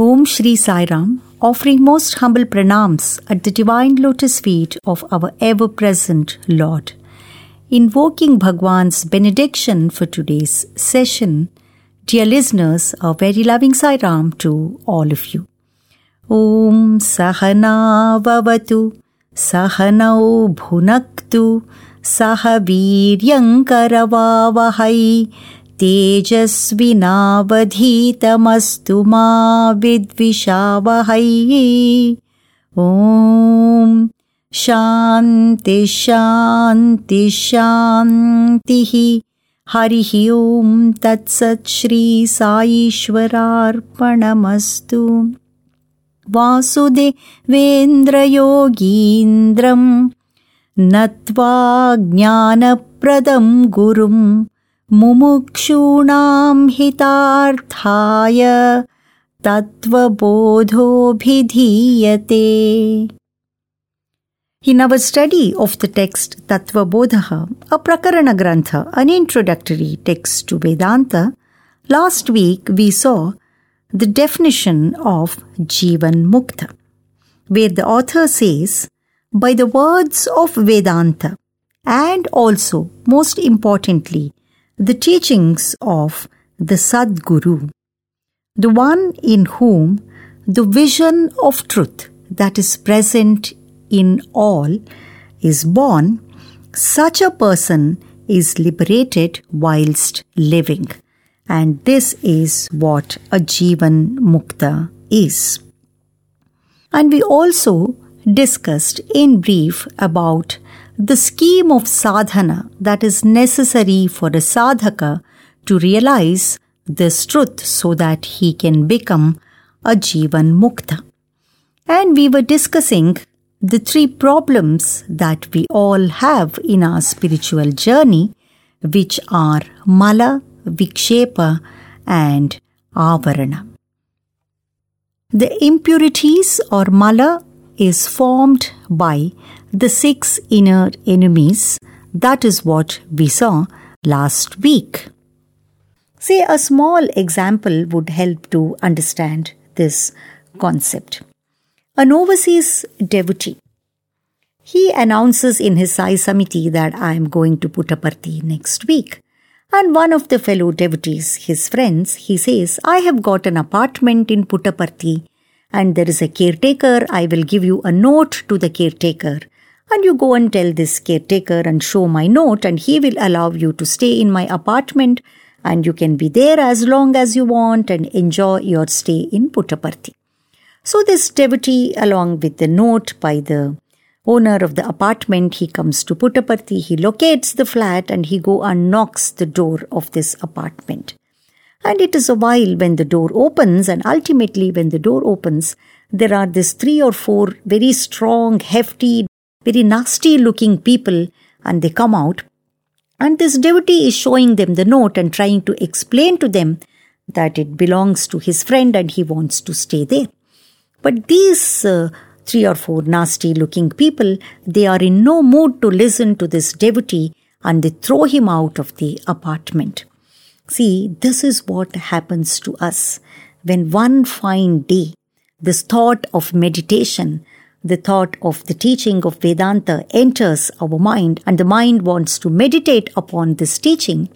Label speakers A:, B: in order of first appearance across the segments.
A: Om Shri Sai Ram, offering most humble pranams at the divine lotus feet of our ever present Lord. Invoking Bhagwan's benediction for today's session, dear listeners, a very loving Sai Ram to all of you. Om Sahana Vavatu Sahanau Bhunaktu Sahaviryankaravavahai तेजस्विनावधीतमस्तु मा विद्विषावहै। ॐ शान्तिः हरिः ॐ तत्सत् श्रीसाईश्वरार्पणमस्तु वासुदेवेन्द्रयोगीन्द्रं नत्वा ज्ञानप्रदं गुरुम् मुमुक्षूणां हितार्थाय तत्त्वबोधोऽभिधीयते In our study of the text Tattvabodha, a Prakarana Grantha, an introductory text to Vedanta, last week we saw the definition of Jivan Mukta, where the author says, by the words of Vedanta, and also, most importantly, the teachings of the Sadguru, the one in whom the vision of truth that is present in all is born, such a person is liberated whilst living. And this is what a Jivan Mukta is. And we also discussed in brief about the scheme of sadhana that is necessary for a sadhaka to realize this truth so that he can become a Jivan Mukta. And we were discussing the three problems that we all have in our spiritual journey, which are Mala, Vikshepa, and Avarana. The impurities or Mala is formed by the six inner enemies. That is what we saw last week. Say a small example would help to understand this concept. An overseas devotee. He announces in his Sai Samiti that I am going to Puttaparthi next week. And one of the fellow devotees, his friends, he says, I have got an apartment in Puttaparthi and there is a caretaker. I will give you a note to the caretaker and you go and tell this caretaker and show my note and he will allow you to stay in my apartment and you can be there as long as you want and enjoy your stay in Puttaparthi. So this devotee along with the note by the owner of the apartment, he comes to Puttaparthi, he locates the flat and he go and knocks the door of this apartment. And it is a while when the door opens and ultimately when the door opens, there are these three or four very strong, hefty, very nasty looking people and they come out. And this devotee is showing them the note and trying to explain to them that it belongs to his friend and he wants to stay there. But these uh, three or four nasty looking people, they are in no mood to listen to this devotee and they throw him out of the apartment. See, this is what happens to us when one fine day this thought of meditation the thought of the teaching of Vedanta enters our mind and the mind wants to meditate upon this teaching,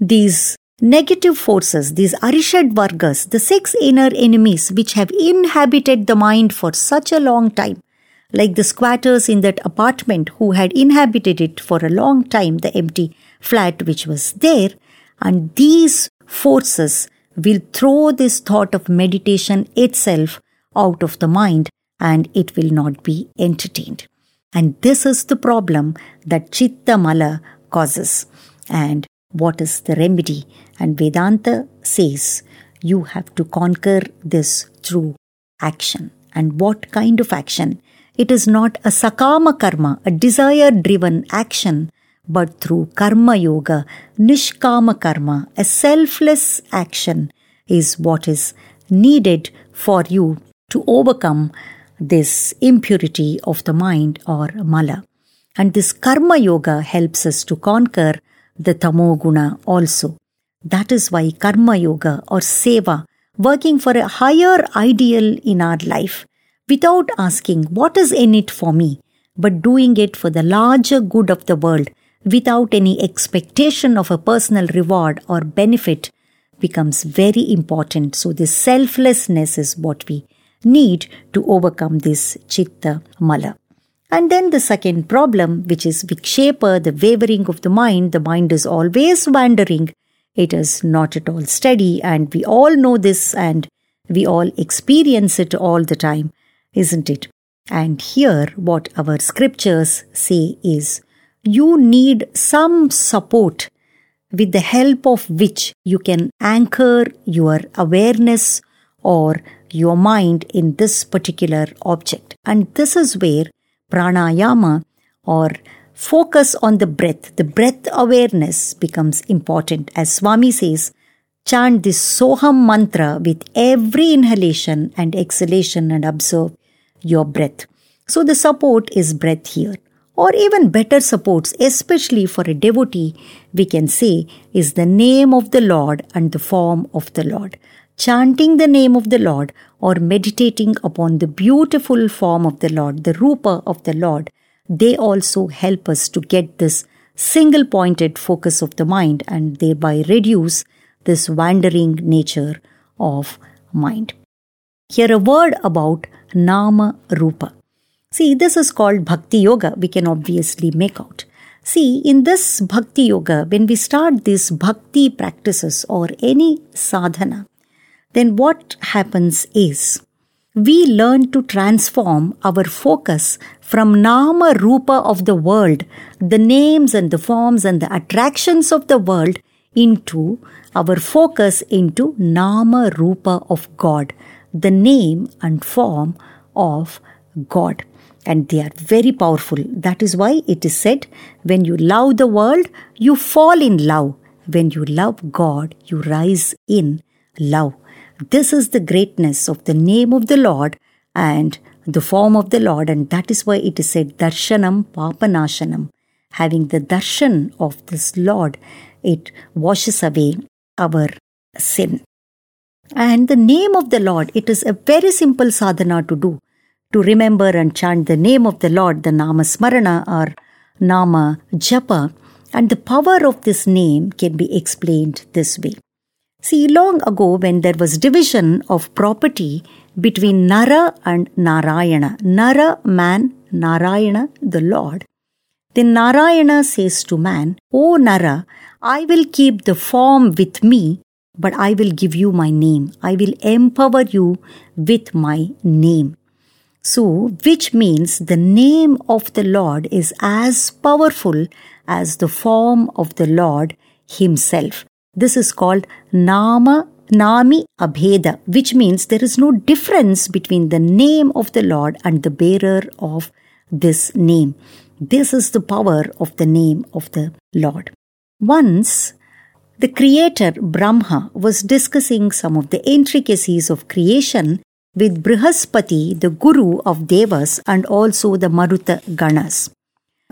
A: these negative forces, these Arishad Vargas, the six inner enemies which have inhabited the mind for such a long time, like the squatters in that apartment who had inhabited it for a long time, the empty flat which was there, and these forces will throw this thought of meditation itself out of the mind and it will not be entertained. And this is the problem that Chitta Mala causes. And what is the remedy? And Vedanta says you have to conquer this through action. And what kind of action? It is not a sakama karma, a desire driven action, but through karma yoga, nishkama karma, a selfless action is what is needed for you to overcome this impurity of the mind or mala. And this karma yoga helps us to conquer the tamoguna also. That is why karma yoga or seva working for a higher ideal in our life without asking what is in it for me, but doing it for the larger good of the world without any expectation of a personal reward or benefit becomes very important. So, this selflessness is what we need to overcome this chitta mala. And then the second problem, which is vikshepa, the wavering of the mind. The mind is always wandering. It is not at all steady, and we all know this and we all experience it all the time, isn't it? And here, what our scriptures say is you need some support with the help of which you can anchor your awareness or your mind in this particular object. And this is where pranayama or focus on the breath, the breath awareness becomes important. As Swami says, chant this Soham mantra with every inhalation and exhalation and observe your breath. So the support is breath here or even better supports, especially for a devotee, we can say is the name of the Lord and the form of the Lord. Chanting the name of the Lord or meditating upon the beautiful form of the Lord, the Rupa of the Lord, they also help us to get this single pointed focus of the mind and thereby reduce this wandering nature of mind. Here a word about Nama Rupa. See, this is called Bhakti Yoga, we can obviously make out. See, in this Bhakti Yoga, when we start these Bhakti practices or any sadhana, then what happens is we learn to transform our focus from Nama Rupa of the world, the names and the forms and the attractions of the world, into our focus into Nama Rupa of God, the name and form of God and they are very powerful. That is why it is said, when you love the world, you fall in love. When you love God, you rise in love. This is the greatness of the name of the Lord and the form of the Lord, and that is why it is said, Darshanam Papanashanam. Having the darshan of this Lord, it washes away our sin. And the name of the Lord, it is a very simple sadhana to do to remember and chant the name of the Lord, the Nama Smarana or Nama Japa, and the power of this name can be explained this way. See, long ago, when there was division of property between Nara and Narayana, Nara, man, Narayana, the Lord, then Narayana says to man, O Nara, I will keep the form with me, but I will give you my name. I will empower you with my name. So, which means the name of the Lord is as powerful as the form of the Lord Himself. This is called Nama Nami Abheda, which means there is no difference between the name of the Lord and the bearer of this name. This is the power of the name of the Lord. Once, the creator Brahma was discussing some of the intricacies of creation with Brihaspati, the guru of Devas, and also the Maruta Ganas.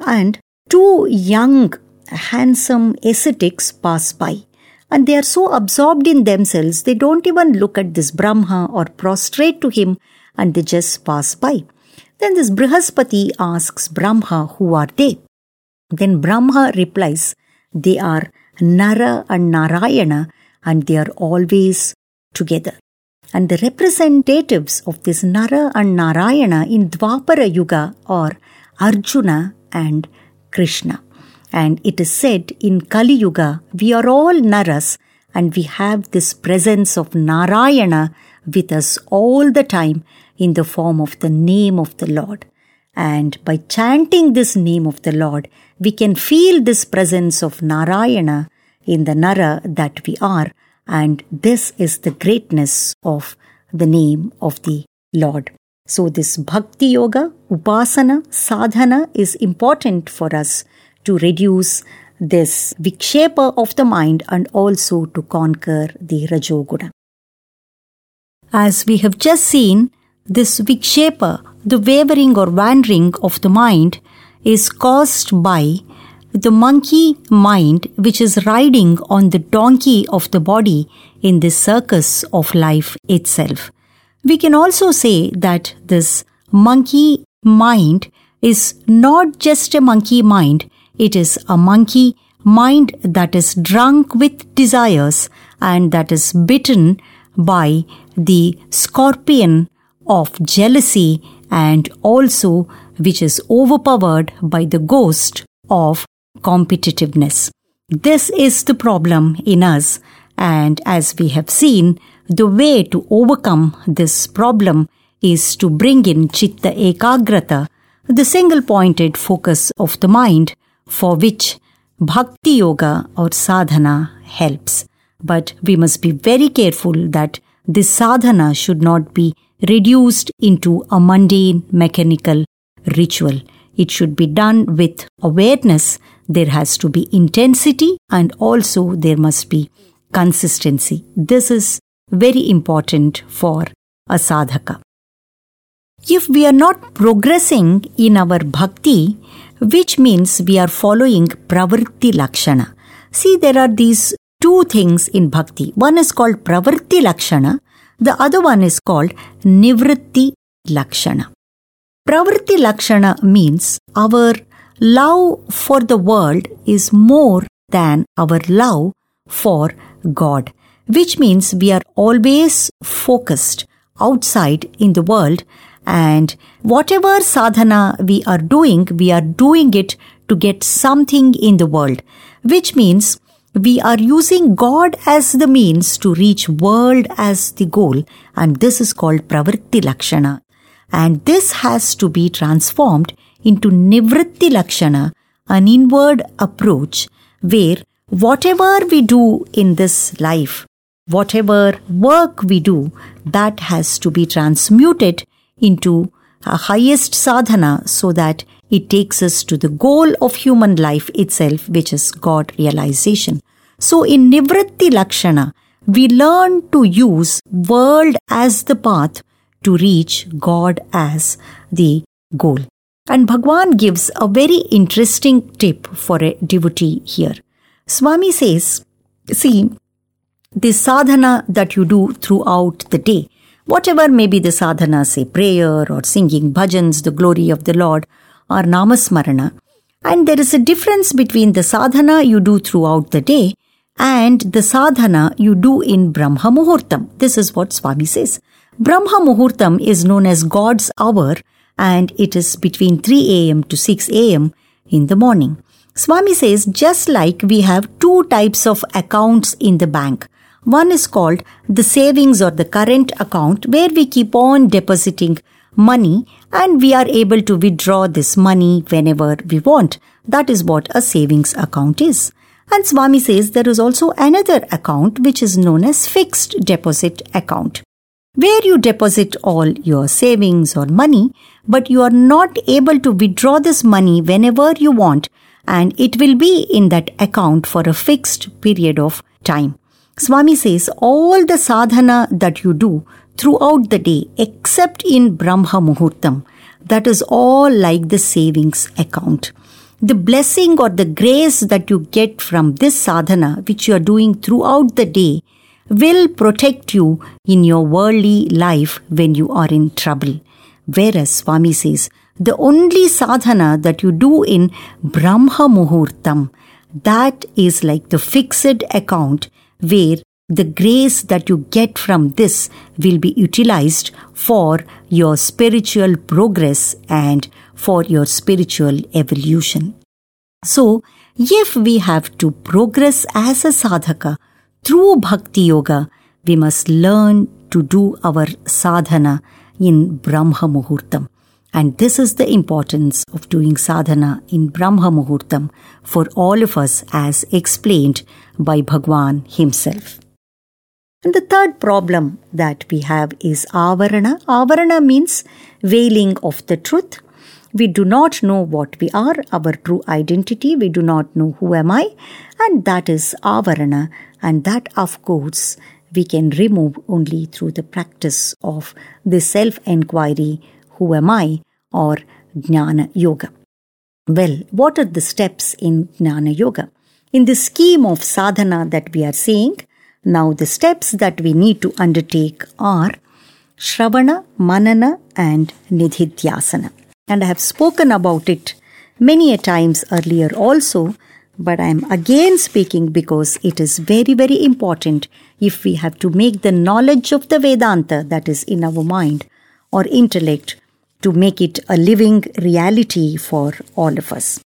A: And two young, handsome ascetics pass by. And they are so absorbed in themselves, they don't even look at this Brahma or prostrate to him, and they just pass by. Then this Brihaspati asks Brahma, Who are they? Then Brahma replies, They are Nara and Narayana, and they are always together and the representatives of this Nara and Narayana in Dwapara Yuga are Arjuna and Krishna. And it is said in Kali Yuga, we are all Naras and we have this presence of Narayana with us all the time in the form of the name of the Lord. And by chanting this name of the Lord, we can feel this presence of Narayana in the Nara that we are and this is the greatness of the name of the Lord. So, this bhakti yoga, upasana, sadhana is important for us to reduce this vikshepa of the mind and also to conquer the rajoguna. As we have just seen, this vikshepa, the wavering or wandering of the mind, is caused by the monkey mind, which is riding on the donkey of the body, in the circus of life itself. We can also say that this monkey mind is not just a monkey mind, it is a monkey mind that is drunk with desires and that is bitten by the scorpion of jealousy and also which is overpowered by the ghost of competitiveness. This is the problem in us, and as we have seen, the way to overcome this problem is to bring in Chitta Ekagrata, the single pointed focus of the mind, for which Bhakti Yoga or sadhana helps. But we must be very careful that this sadhana should not be reduced into a mundane mechanical ritual. It should be done with awareness. There has to be intensity and also there must be consistency. This is very important for a sadhaka. If we are not progressing in our bhakti, which means we are following pravritti lakshana. See, there are these two things in bhakti. One is called pravritti lakshana, the other one is called nivritti lakshana. Pravritti lakshana means our love for the world is more than our love for God, which means we are always focused outside in the world and whatever sadhana we are doing, we are doing it to get something in the world, which means we are using God as the means to reach world as the goal. And this is called pravritti lakshana. And this has to be transformed into nivritti lakshana, an inward approach where whatever we do in this life, whatever work we do, that has to be transmuted into a highest sadhana so that it takes us to the goal of human life itself, which is God realization. So in Nivritti Lakshana, we learn to use world as the path to reach God as the goal. And Bhagwan gives a very interesting tip for a devotee here. Swami says, see, the sadhana that you do throughout the day, Whatever may be the sadhana, say prayer or singing bhajans, the glory of the Lord, or namasmarana. And there is a difference between the sadhana you do throughout the day and the sadhana you do in Brahma Muhurtam. This is what Swami says. Brahma Muhurtam is known as God's hour and it is between 3 am to 6 am in the morning. Swami says just like we have two types of accounts in the bank. One is called the savings or the current account where we keep on depositing money and we are able to withdraw this money whenever we want. That is what a savings account is. And Swami says there is also another account which is known as fixed deposit account where you deposit all your savings or money, but you are not able to withdraw this money whenever you want and it will be in that account for a fixed period of time. Swami says all the sadhana that you do throughout the day except in Brahma Muhurtam, that is all like the savings account. The blessing or the grace that you get from this sadhana, which you are doing throughout the day, will protect you in your worldly life when you are in trouble. Whereas Swami says, the only sadhana that you do in Brahma Muhurtam, that is like the fixed account where the grace that you get from this will be utilized for your spiritual progress and for your spiritual evolution. So, if we have to progress as a sadhaka through bhakti yoga, we must learn to do our sadhana in Brahma Muhurtam. And this is the importance of doing sadhana in Brahma Muhurtam for all of us as explained by Bhagwan himself. And the third problem that we have is avarana. Avarana means veiling of the truth. We do not know what we are, our true identity. We do not know who am I. And that is avarana. And that, of course, we can remove only through the practice of the self inquiry who am I or Jnana Yoga. Well, what are the steps in Jnana Yoga? In the scheme of sadhana that we are seeing, Now, the steps that we need to undertake are Shravana, Manana, and Nididhyasana. And I have spoken about it many a times earlier also, but I am again speaking because it is very, very important if we have to make the knowledge of the Vedanta that is in our mind or intellect to make it a living reality for all of us.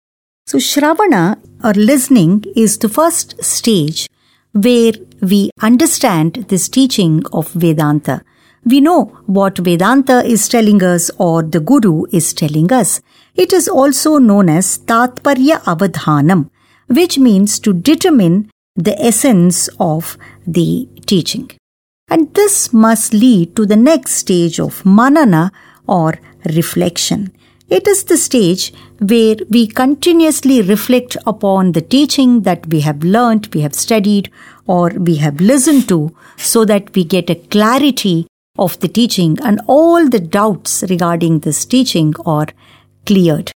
A: So, Shravana or listening is the first stage where we understand this teaching of Vedanta. We know what Vedanta is telling us or the Guru is telling us. It is also known as Tatparya Avadhanam, which means to determine the essence of the teaching. And this must lead to the next stage of manana or reflection. It is the stage where we continuously reflect upon the teaching that we have learnt, we have studied, or we have listened to so that we get a clarity of the teaching and all the doubts regarding this teaching are cleared.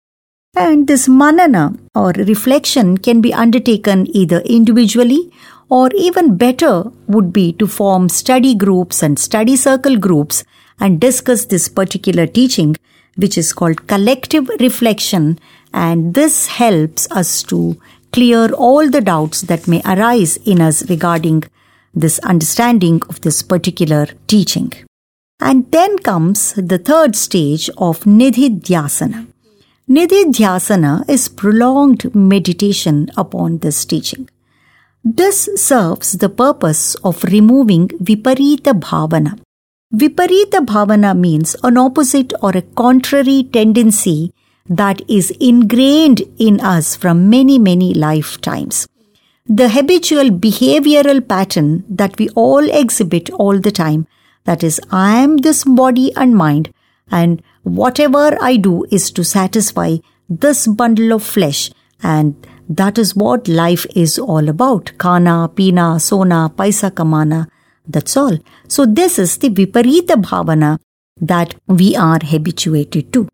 A: And this manana or reflection can be undertaken either individually or even better would be to form study groups and study circle groups and discuss this particular teaching which is called collective reflection, and this helps us to clear all the doubts that may arise in us regarding this understanding of this particular teaching. And then comes the third stage of Nididhyasana. Nididhyasana is prolonged meditation upon this teaching. This serves the purpose of removing Viparita Bhavana, Viparita bhavana means an opposite or a contrary tendency that is ingrained in us from many, many lifetimes. The habitual behavioral pattern that we all exhibit all the time that is, I am this body and mind, and whatever I do is to satisfy this bundle of flesh, and that is what life is all about. Kana, pina, sona, paisa kamana, that's all. So this is the viparita bhavana that we are habituated to.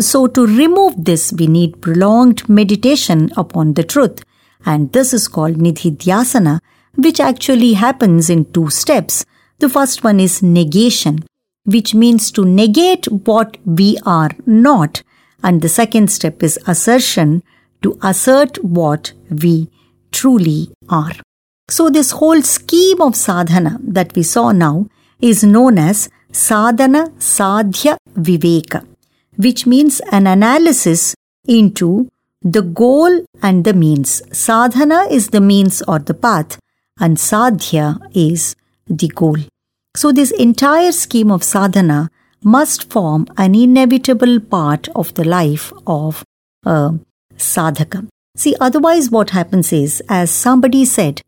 A: So to remove this, we need prolonged meditation upon the truth. And this is called nididhyasana, which actually happens in two steps. The first one is negation, which means to negate what we are not. And the second step is assertion, to assert what we truly are. So, this whole scheme of sadhana that we saw now is known as sadhana sadhya viveka, which means an analysis into the goal and the means. Sadhana is the means or the path, and sadhya is the goal. So, this entire scheme of sadhana must form an inevitable part of the life of a sadhaka. See, otherwise, what happens is, as somebody said,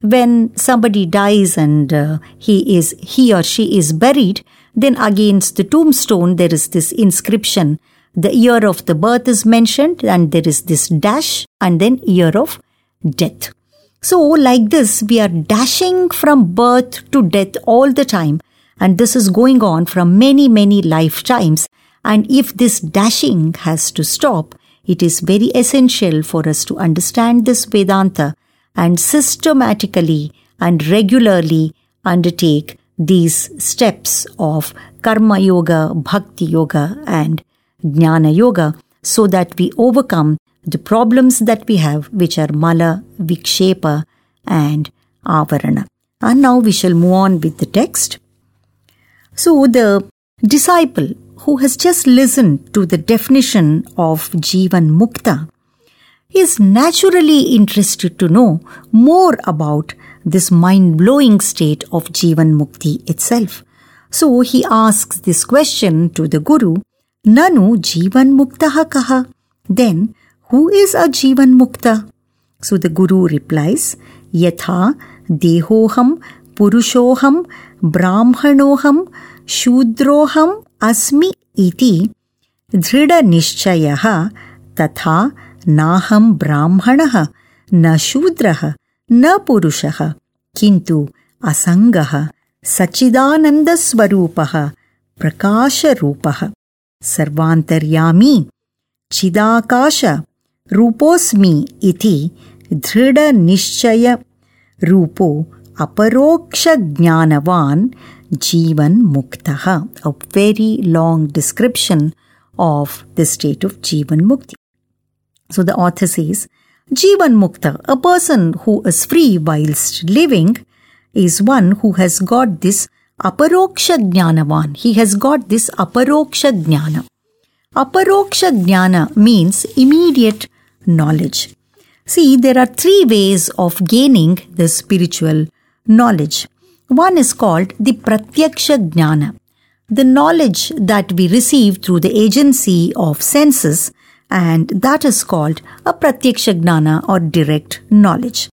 A: when somebody dies and uh, he is he or she is buried then against the tombstone there is this inscription. The year of the birth is mentioned and there is this dash and then year of death. So like this we are dashing from birth to death all the time. And this is going on from many many lifetimes. And if this dashing has to stop it is very essential for us to understand this vedanta and systematically and regularly undertake these steps of karma yoga, bhakti yoga, and jnana yoga so that we overcome the problems that we have, which are mala, vikshepa, and avarana. And now we shall move on with the text. So the disciple who has just listened to the definition of Jivan Mukta is naturally interested to know more about this mind blowing state of Jivan Mukti itself. So he asks this question to the Guru Nanu Jivan Muktaha Kaha? Then, who is a Jivan Mukta? So the Guru replies Yatha Dehoham Purushoham Brahmanoham Shudroham Asmi iti Dhrida Nishchayaha Tatha नाहं ब्राह्मणः, न शूद्रः, न पुरुषः, किन्तु असङ्गः, सच्चिदानन्दस्वरूपः, प्रकाशरूपः। सर्वान्तर्यामी, चिदाकाश, रूपोऽस्मि इति दृढनिश्चयरूपो अपरोक्षज्ञानवान्, जीवन्मुक्तः। A very long description of the state of jivanmukti. So the author says, Jivan Mukta, a person who is free whilst living, is one who has got this aparoksha jnanavan. He has got this aparoksha jnana. Aparoksha jnana means immediate knowledge. See, there are three ways of gaining the spiritual knowledge. One is called the pratyaksha jnana, the knowledge that we receive through the agency of senses, and that is called a pratyaksha jnana or direct knowledge.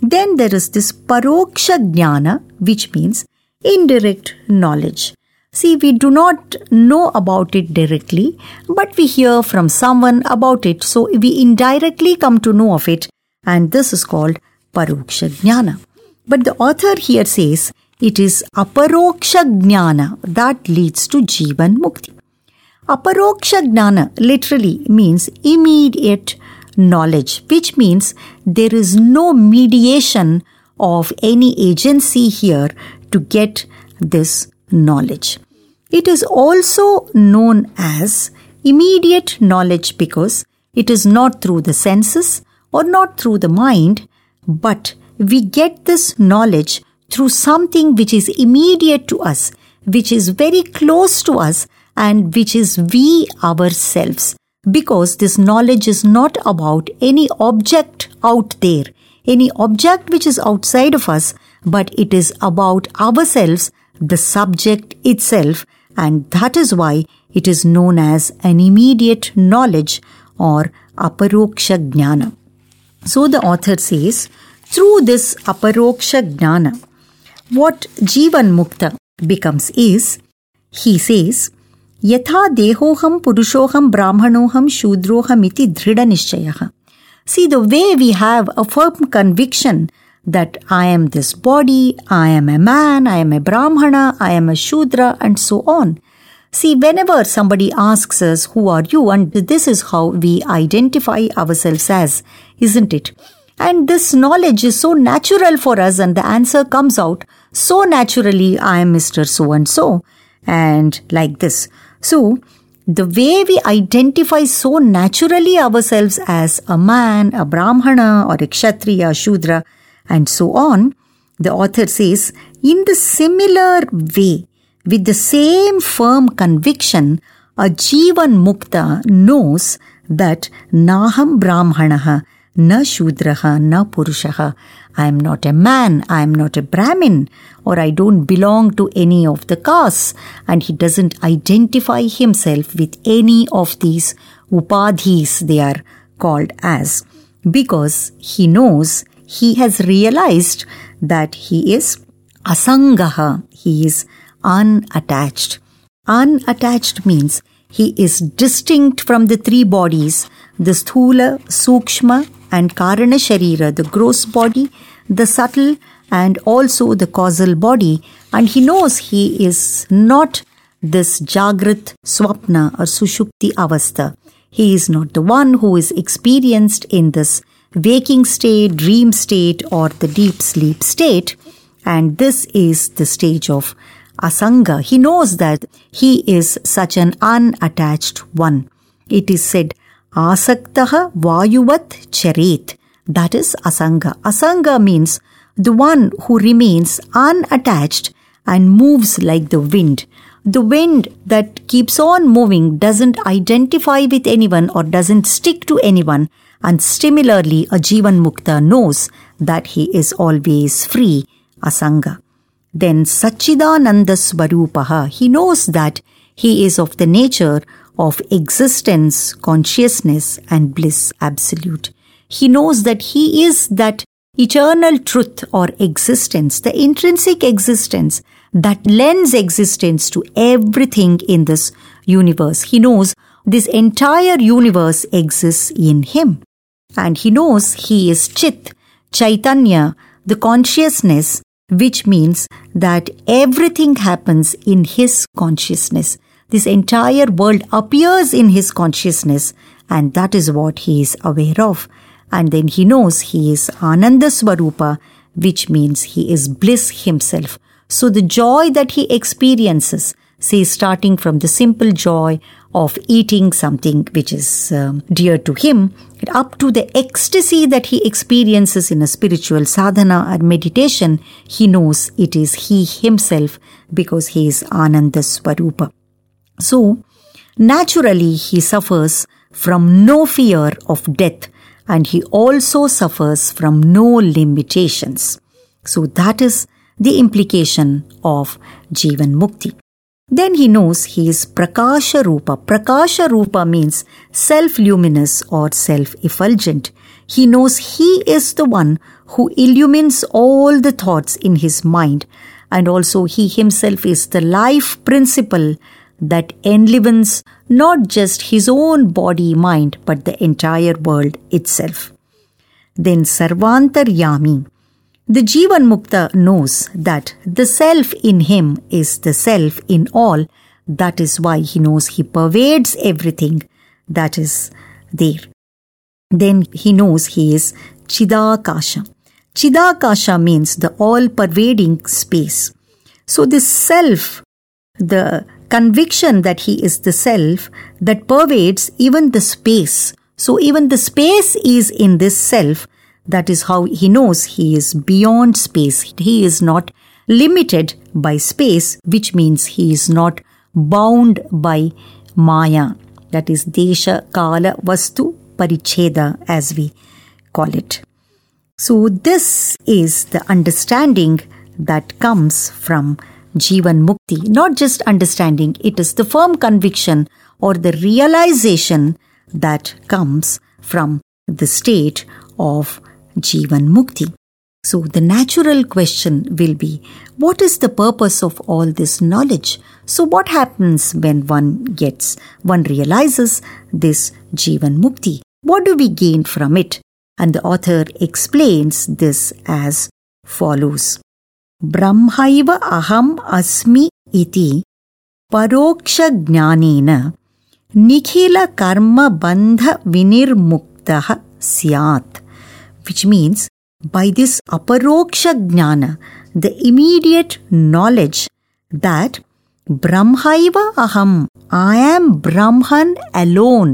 A: Then there is this paroksha jnana, which means indirect knowledge. See, we do not know about it directly, but we hear from someone about it, so we indirectly come to know of it, and this is called paroksha jnana. But the author here says it is aparoksha jnana that leads to jivan mukti. Aparoksha jnana literally means immediate knowledge, which means there is no mediation of any agency here to get this knowledge. It is also known as immediate knowledge because it is not through the senses or not through the mind, but we get this knowledge through something which is immediate to us, which is very close to us, and which is we ourselves because this knowledge is not about any object out there, any object which is outside of us, but it is about ourselves, the subject itself, and that is why it is known as an immediate knowledge or aparoksha jnana. So the author says, through this aparoksha jnana, what Jivan Mukta becomes is, he says, यथा देहोहम पुरुषोहम ब्राह्मणोहम शूद्रोहम इति दृढ़ निश्चय See the way we have a firm conviction that I am this body, I am a man, I am a brahmana, I am a shudra, and so on. See, whenever somebody asks us, Who are you? and this is how we identify ourselves as, isn't it? And this knowledge is so natural for us, and the answer comes out so naturally I am Mr. So and so, and like this. So, the way we identify so naturally ourselves as a man, a brahmana, or a kshatriya, shudra, and so on, the author says, in the similar way, with the same firm conviction, a jivan mukta knows that naham brahmanaha, na shudraha, na purushaha. I am not a man, I am not a Brahmin, or I don't belong to any of the castes, and he doesn't identify himself with any of these upadhis they are called as, because he knows, he has realized that he is asangaha, he is unattached. Unattached means he is distinct from the three bodies, the sthula, sukshma, and karana sharira, the gross body, the subtle and also the causal body, and he knows he is not this Jagrat Swapna or Sushupti Avastha. He is not the one who is experienced in this waking state, dream state, or the deep sleep state, and this is the stage of Asanga. He knows that he is such an unattached one. It is said, Asaktaha Vayuvat Charet. That is Asanga. Asanga means the one who remains unattached and moves like the wind. The wind that keeps on moving doesn't identify with anyone or doesn't stick to anyone. And similarly, a Jivan Mukta knows that he is always free, Asanga. Then Sachidananda Swarupaha, he knows that he is of the nature of existence, consciousness, and bliss absolute. He knows that he is that eternal truth or existence, the intrinsic existence that lends existence to everything in this universe. He knows this entire universe exists in him. And he knows he is Chit, Chaitanya, the consciousness, which means that everything happens in his consciousness. This entire world appears in his consciousness, and that is what he is aware of and then he knows he is Ananda Swarupa, which means he is bliss himself. So the joy that he experiences, say starting from the simple joy of eating something which is um, dear to him, up to the ecstasy that he experiences in a spiritual sadhana or meditation, he knows it is he himself because he is Ananda Swarupa. So, naturally, he suffers from no fear of death and he also suffers from no limitations. So, that is the implication of Jivan Mukti. Then he knows he is Prakasha Rupa. Prakasha Rupa means self luminous or self effulgent. He knows he is the one who illumines all the thoughts in his mind, and also he himself is the life principle that enlivens not just his own body mind but the entire world itself. Then Sarvantaryami the Jivan Mukta knows that the self in him is the self in all. That is why he knows he pervades everything that is there. Then he knows he is Chidakasha. Chidakasha means the all pervading space. So, this self, the conviction that he is the self that pervades even the space. So, even the space is in this self that is how he knows he is beyond space. He is not limited by space, which means he is not bound by Maya. That is Desha, Kala, Vastu, Paricheda, as we call it. So, this is the understanding that comes from Jivan Mukti. Not just understanding, it is the firm conviction or the realization that comes from the state of Jivan Mukti. So the natural question will be, what is the purpose of all this knowledge? So what happens when one gets, one realizes this Jivan Mukti? What do we gain from it? And the author explains this as follows. ब्रह्मैव अहम् अस्मि इति परोक्षज्ञानेन निखिलकर्मबन्धविनिर्मुक्तः स्यात्। Which means by this aparokshajnana the immediate knowledge that ब्रह्मैव अहम् I am Brahman alone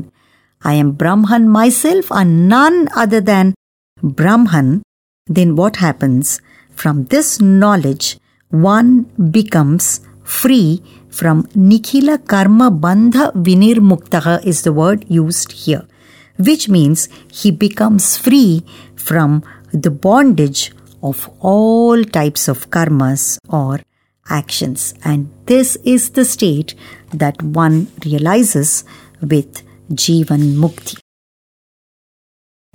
A: I am Brahman myself and none other than Brahman then what happens From this knowledge, one becomes free from Nikhila Karma Bandha Vinirmuktaha is the word used here which means he becomes free from the bondage of all types of karmas or actions. And this is the state that one realizes with Jivan Mukti.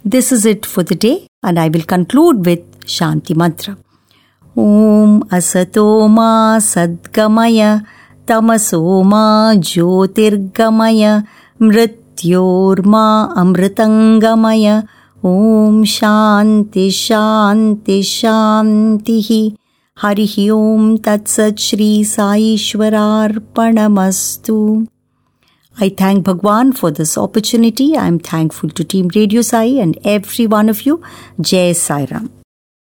A: This is it for the day, and I will conclude with Shanti Mantra. Asato Ma Sadgamaya Tamaso Ma Jyotirgamaya Mrit मृत्योर्मा अमृतङ्गमय ॐ शान्ति शान्ति शान्तिः हरिः ॐ तत्सत् Shri साईश्वरार्पणमस्तु thank Bhagwan for this opportunity. I am thankful to Team Radio Sai and every one of you. Jai Sai Ram.